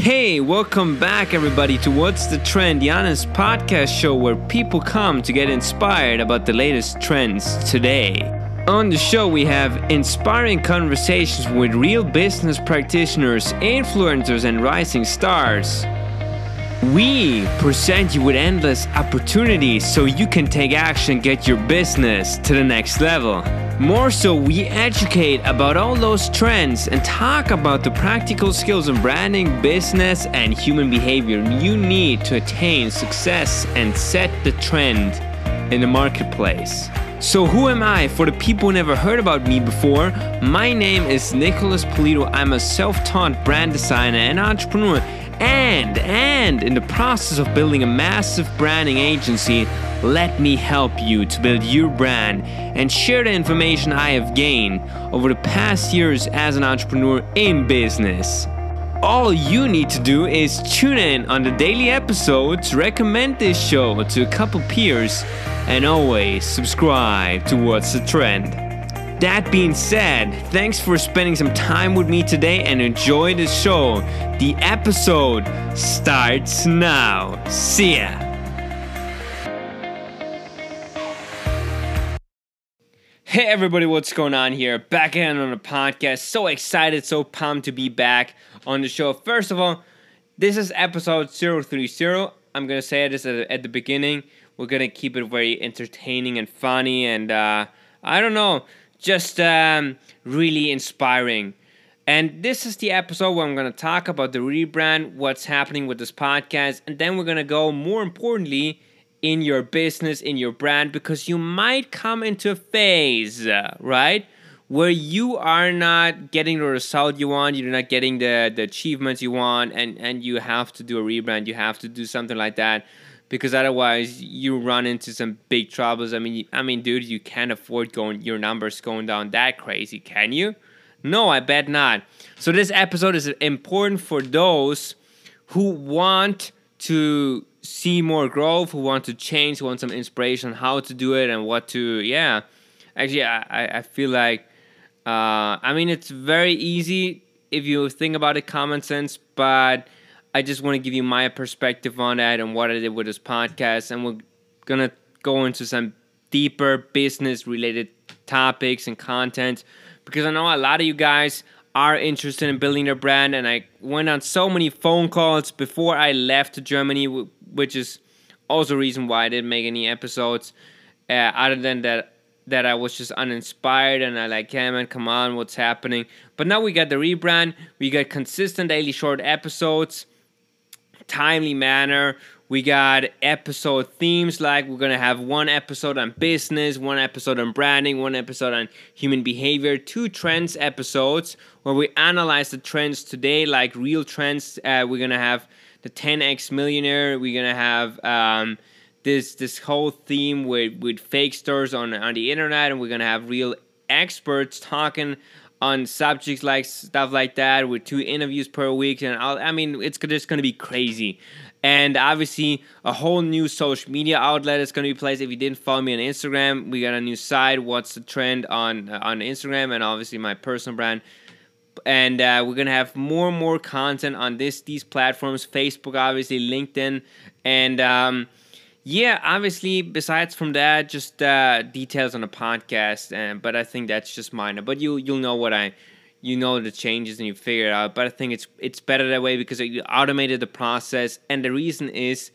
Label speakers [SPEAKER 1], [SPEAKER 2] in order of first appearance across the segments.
[SPEAKER 1] Hey, welcome back, everybody, to What's the Trend, honest podcast show where people come to get inspired about the latest trends today. On the show, we have inspiring conversations with real business practitioners, influencers, and rising stars. We present you with endless opportunities so you can take action, get your business to the next level. More so, we educate about all those trends and talk about the practical skills of branding, business, and human behavior you need to attain success and set the trend in the marketplace. So, who am I? For the people who never heard about me before, my name is Nicholas Polito. I'm a self taught brand designer and entrepreneur, and, and in the process of building a massive branding agency let me help you to build your brand and share the information I have gained over the past years as an entrepreneur in business. All you need to do is tune in on the daily episodes, recommend this show to a couple peers, and always subscribe to What's the Trend. That being said, thanks for spending some time with me today and enjoy the show. The episode starts now. See ya. Hey everybody, what's going on here? Back again on the podcast. So excited, so pumped to be back on the show. First of all, this is episode 030. I'm gonna say this at the beginning. We're gonna keep it very entertaining and funny, and uh, I don't know, just um, really inspiring. And this is the episode where I'm gonna talk about the rebrand, what's happening with this podcast, and then we're gonna go more importantly in your business, in your brand, because you might come into a phase, right? Where you are not getting the result you want, you're not getting the, the achievements you want, and, and you have to do a rebrand, you have to do something like that, because otherwise you run into some big troubles. I mean, I mean, dude, you can't afford going your numbers going down that crazy, can you? No, I bet not. So this episode is important for those who want to see more growth, who want to change, want some inspiration how to do it and what to, yeah. Actually, I, I feel like, uh, I mean, it's very easy if you think about it, common sense, but I just want to give you my perspective on that and what I did with this podcast. And we're going to go into some deeper business related topics and content because I know a lot of you guys are interested in building their brand and I went on so many phone calls before I left Germany which is also reason why I didn't make any episodes. Uh, other than that, that I was just uninspired and I like, yeah, man, come on, what's happening? But now we got the rebrand. We got consistent daily short episodes, timely manner. We got episode themes like we're gonna have one episode on business, one episode on branding, one episode on human behavior, two trends episodes where we analyze the trends today, like real trends. Uh, we're gonna have the 10x millionaire. We're gonna have um, this this whole theme with with fake stores on on the internet, and we're gonna have real experts talking on subjects like stuff like that with two interviews per week and I'll, i mean it's just going to be crazy. And obviously a whole new social media outlet is going to be placed. If you didn't follow me on instagram we got a new site what's the trend on uh, on instagram and obviously my personal brand. And uh, we're gonna have more and more content on this these platforms facebook obviously linkedin and um, yeah obviously besides from that just uh, details on the podcast and but i think that's just minor but you you'll know what i you know the changes and you figure it out but i think it's it's better that way because you automated the process and the reason is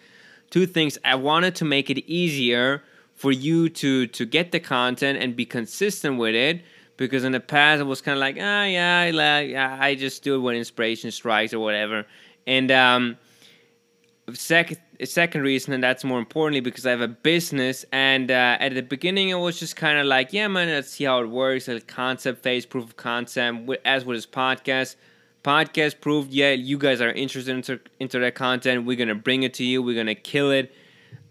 [SPEAKER 1] two things. I wanted to make it easier for you to to get the content and be consistent with it because in the past it was kind of like ah yeah like I just do it when inspiration strikes or whatever and um second second reason and that's more importantly because I have a business and uh, at the beginning it was just kind of like yeah man let's see how it works a concept phase proof of concept as with this podcast podcast proved yeah you guys are interested into, into that content we're gonna bring it to you we're gonna kill it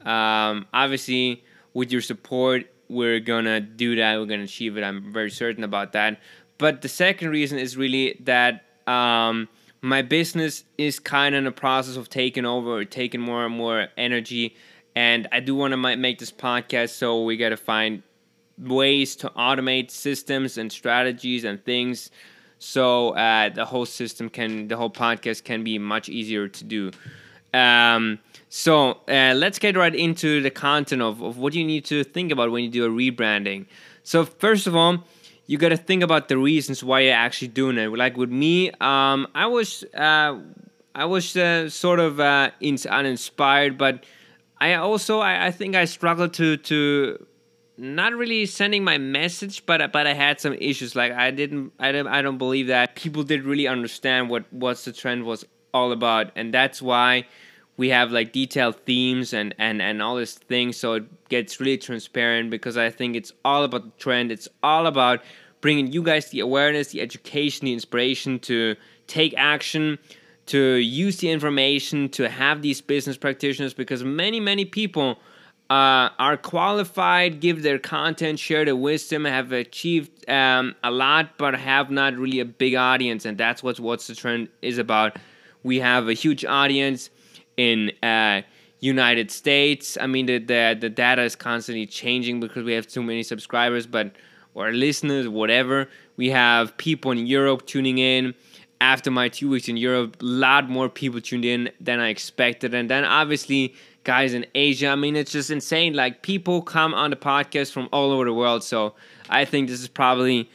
[SPEAKER 1] um, obviously with your support we're gonna do that. We're gonna achieve it. I'm very certain about that. But the second reason is really that um, my business is kind of in the process of taking over, taking more and more energy, and I do want to make this podcast. So we got to find ways to automate systems and strategies and things so uh, the whole system can the whole podcast can be much easier to do um, so uh, let's get right into the content of, of what you need to think about when you do a rebranding so first of all you got to think about the reasons why you're actually doing it like with me um, i was uh, i was uh, sort of uh, uninspired but i also I, I think i struggled to to not really sending my message, but but I had some issues. Like I didn't, I don't, I don't believe that people did really understand what what's the trend was all about, and that's why we have like detailed themes and and and all these things, so it gets really transparent. Because I think it's all about the trend. It's all about bringing you guys the awareness, the education, the inspiration to take action. To use the information to have these business practitioners because many, many people uh, are qualified, give their content, share their wisdom, have achieved um, a lot, but have not really a big audience, and that's what what's the trend is about. We have a huge audience in uh, United States. I mean, the, the the data is constantly changing because we have too many subscribers, but or listeners, whatever. We have people in Europe tuning in. After my two weeks in Europe, a lot more people tuned in than I expected, and then obviously guys in Asia. I mean, it's just insane. Like people come on the podcast from all over the world. So I think this is probably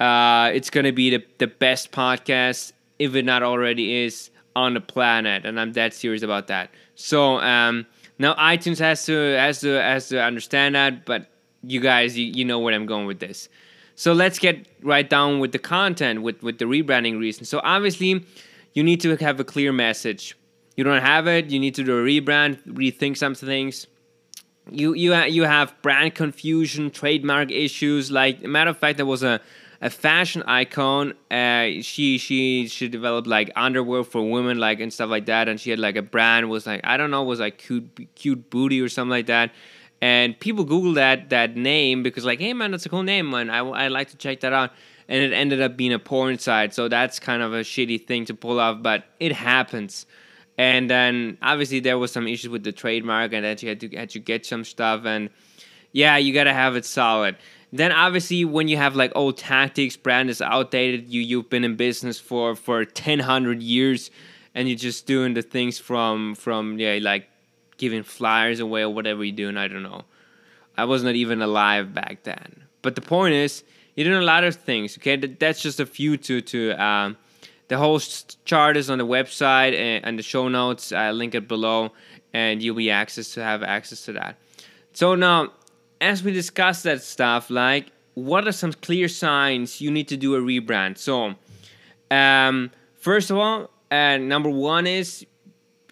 [SPEAKER 1] uh, it's gonna be the the best podcast if it not already is on the planet, and I'm that serious about that. So um, now iTunes has to has to has to understand that, but you guys, you, you know where I'm going with this. So let's get right down with the content with with the rebranding reason. So obviously, you need to have a clear message you don't have it, you need to do a rebrand, rethink some things. You you ha- you have brand confusion, trademark issues. Like matter of fact, there was a a fashion icon. Uh, she she she developed like underwear for women, like and stuff like that. And she had like a brand was like I don't know was like cute cute booty or something like that. And people Google that that name because like hey man, that's a cool name, man. I I like to check that out. And it ended up being a porn site, so that's kind of a shitty thing to pull off, but it happens. And then obviously there was some issues with the trademark, and then you had to had to get some stuff, and yeah, you gotta have it solid. Then obviously when you have like old tactics, brand is outdated. You you've been in business for for ten hundred years, and you're just doing the things from from yeah like giving flyers away or whatever you're doing. I don't know. I was not even alive back then. But the point is, you're doing a lot of things. Okay, that's just a few to to um, the whole chart is on the website and, and the show notes. I link it below, and you'll be access to have access to that. So now, as we discuss that stuff, like what are some clear signs you need to do a rebrand? So, um, first of all, uh, number one is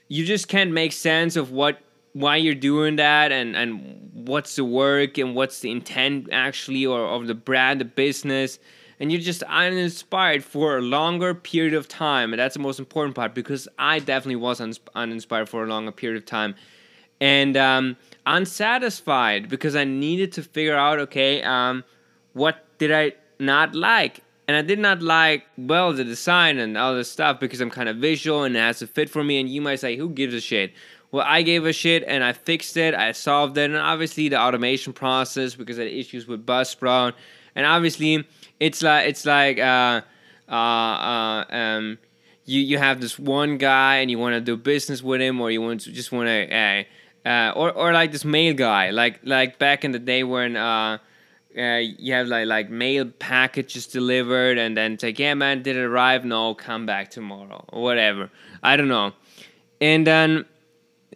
[SPEAKER 1] you just can't make sense of what why you're doing that and and what's the work and what's the intent actually or of the brand, the business and you're just uninspired for a longer period of time. And that's the most important part because I definitely was uninspired for a longer period of time. And um, unsatisfied because I needed to figure out okay, um, what did I not like? And I did not like, well, the design and all this stuff because I'm kind of visual and it has to fit for me. And you might say, who gives a shit? Well, I gave a shit and I fixed it, I solved it. And obviously, the automation process because I had issues with Buzzsprout. And obviously, it's like it's like uh, uh, uh, um, you you have this one guy and you want to do business with him, or you want to just want to, uh, or or like this mail guy, like like back in the day when uh, uh, you have like like mail packages delivered, and then it's like, yeah, man, did it arrive? No, come back tomorrow, or whatever. I don't know, and then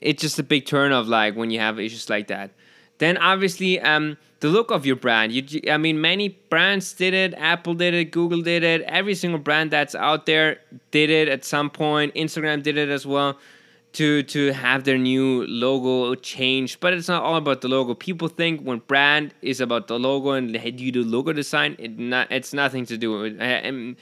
[SPEAKER 1] it's just a big turn of like when you have issues like that. Then obviously, um, the look of your brand. You, I mean, many brands did it. Apple did it. Google did it. Every single brand that's out there did it at some point. Instagram did it as well to to have their new logo changed. But it's not all about the logo. People think when brand is about the logo and you do logo design, it not it's nothing to do with. Eh, it.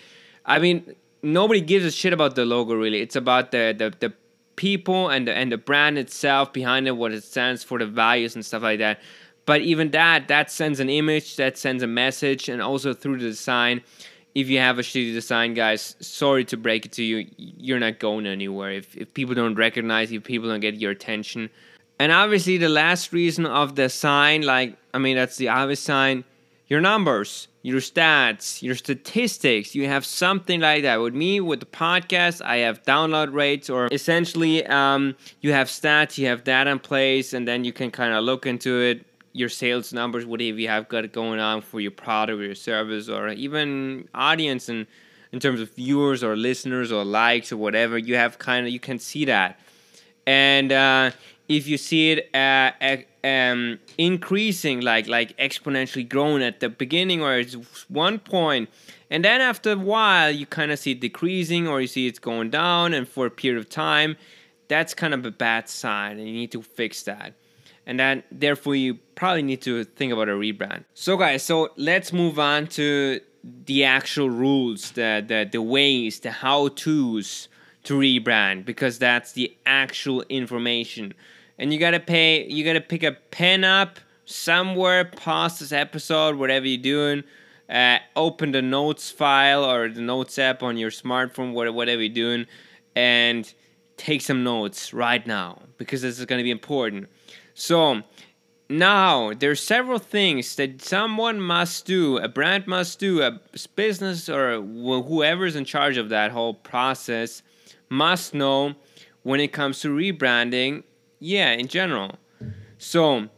[SPEAKER 1] I mean, nobody gives a shit about the logo really. It's about the the, the people and the and the brand itself behind it, what it stands for, the values and stuff like that. But even that, that sends an image, that sends a message, and also through the design. If you have a shitty design, guys, sorry to break it to you, you're not going anywhere. If, if people don't recognize you, people don't get your attention. And obviously, the last reason of the sign, like, I mean, that's the obvious sign, your numbers, your stats, your statistics. You have something like that. With me, with the podcast, I have download rates, or essentially, um, you have stats, you have data in place, and then you can kind of look into it. Your sales numbers, whatever you have got going on for your product or your service, or even audience, and in terms of viewers or listeners or likes or whatever, you have kind of you can see that, and uh, if you see it uh, um, increasing like like exponentially growing at the beginning or it's one point and then after a while you kind of see it decreasing or you see it's going down and for a period of time that's kind of a bad sign and you need to fix that and then therefore you probably need to think about a rebrand. So guys so let's move on to the actual rules the the, the ways the how to's to rebrand because that's the actual information. And you gotta pay you gotta pick a pen up somewhere past this episode whatever you're doing uh, open the notes file or the notes app on your smartphone whatever you're doing and take some notes right now because this is to be important so now there's several things that someone must do a brand must do a business or whoever's in charge of that whole process must know when it comes to rebranding yeah, in general. So,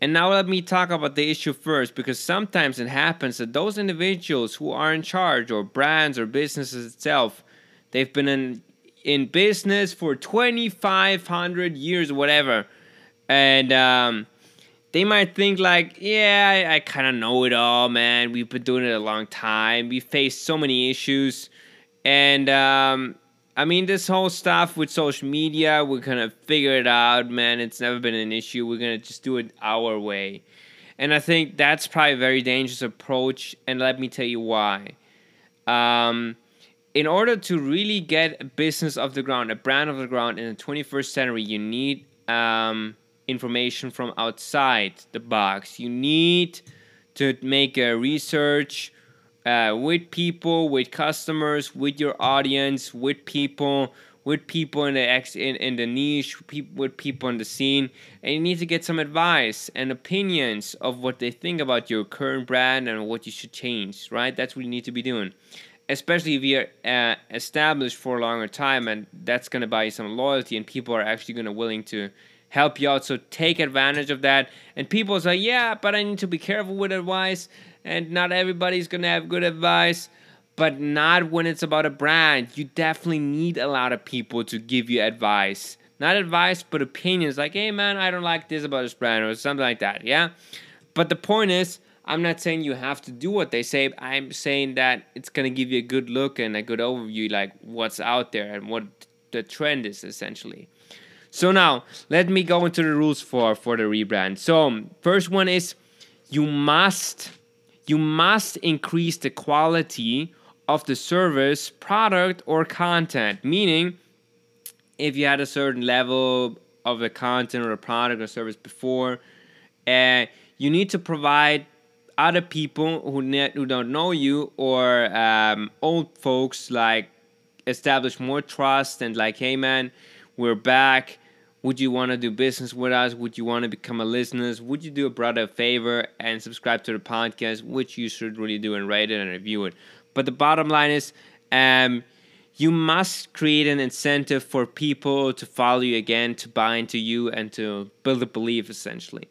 [SPEAKER 1] and now let me talk about the issue first because sometimes it happens that those individuals who are in charge or brands or businesses itself, they've been in in business for 2500 years whatever. And um, they might think like, yeah, I, I kind of know it all, man. We've been doing it a long time. We faced so many issues. And um, I mean, this whole stuff with social media, we're gonna figure it out, man. It's never been an issue. We're gonna just do it our way. And I think that's probably a very dangerous approach. And let me tell you why. Um, in order to really get a business off the ground, a brand off the ground in the 21st century, you need um, information from outside the box. You need to make a research uh, with people, with customers, with your audience, with people, with people in the ex in, in the niche, with people in the scene, and you need to get some advice and opinions of what they think about your current brand and what you should change. Right? That's what you need to be doing, especially if you're uh, established for a longer time, and that's gonna buy you some loyalty, and people are actually gonna willing to help you out. So take advantage of that. And people say, yeah, but I need to be careful with advice and not everybody's gonna have good advice. But not when it's about a brand. You definitely need a lot of people to give you advice. Not advice but opinions. Like hey man i don't like this about this brand or something like that yeah? But the point is i'm not saying you have to do what they say. I'm saying that it's gonna give you a good look and a good overview like what's out there and what the trend is essentially so now let me go into the rules for for the rebrand so first one is you must you must increase the quality of the service, product, or content. Meaning, if you had a certain level of the content or product or service before, uh, you need to provide other people who ne- who don't know you or um, old folks like establish more trust and like, hey man, we're back would you want to do business with us? Would you want to become a listener? Would you do a brother a favor and subscribe to the podcast, which you should really do and rate it and review it? But the bottom line is, um, you must create an incentive for people to follow you again, to buy into you, and to build a belief essentially.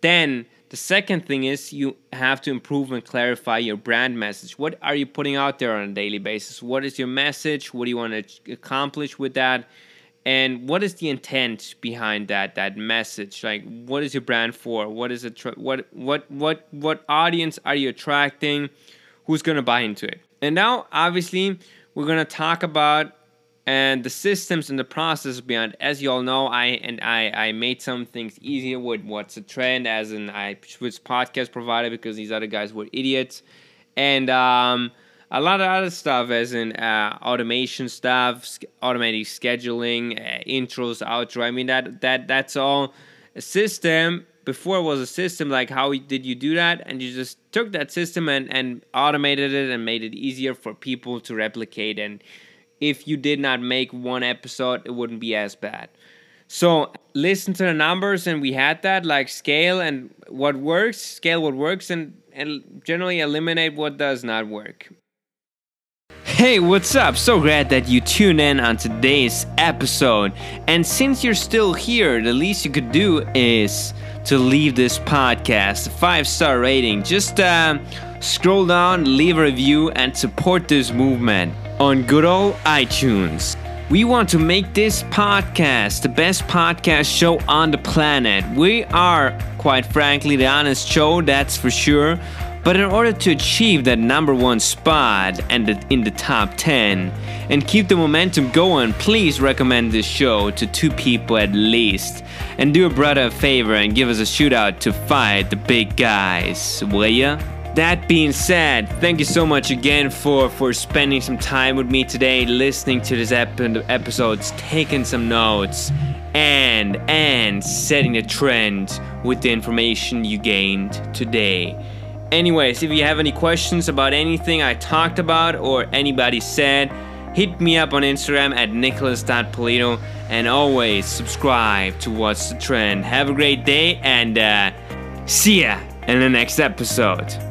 [SPEAKER 1] Then the second thing is you have to improve and clarify your brand message. What are you putting out there on a daily basis? What is your message? What do you want to accomplish with that? And what is the intent behind that that message? Like what is your brand for? What is it what what what what audience are you attracting? Who's going to buy into it? And now obviously we're going to talk about and the systems and the process behind as you all know i and i i made some things easier with what's a trend as in i switched podcast provider because these other guys were idiots. And um a lot of other stuff, as in uh, automation stuff, automatic scheduling, uh, intros, outro. I mean that that that's all a system. Before it was a system. Like how did you do that? And you just took that system and and automated it and made it easier for people to replicate. And if you did not make one episode, it wouldn't be as bad. So listen to the numbers, and we had that like scale and what works, scale what works, and and generally eliminate what does not work. Hey, what's up? So glad that you tune in on today's episode. And since you're still here, the least you could do is to leave this podcast a five star rating. Just uh, scroll down, leave a review, and support this movement on good old iTunes. We want to make this podcast the best podcast show on the planet. We are, quite frankly, the honest show, that's for sure. But in order to achieve that number one spot and in the top 10 and keep the momentum going, please recommend this show to two people at least. And do a brother a favor and give us a shootout to fight the big guys, will ya? That being said, thank you so much again for for spending some time with me today, listening to this ep- episodes, taking some notes, and and setting a trend with the information you gained today. Anyways, if you have any questions about anything I talked about or anybody said, hit me up on Instagram at nicholas.polito and always subscribe to What's the Trend. Have a great day and uh, see ya in the next episode.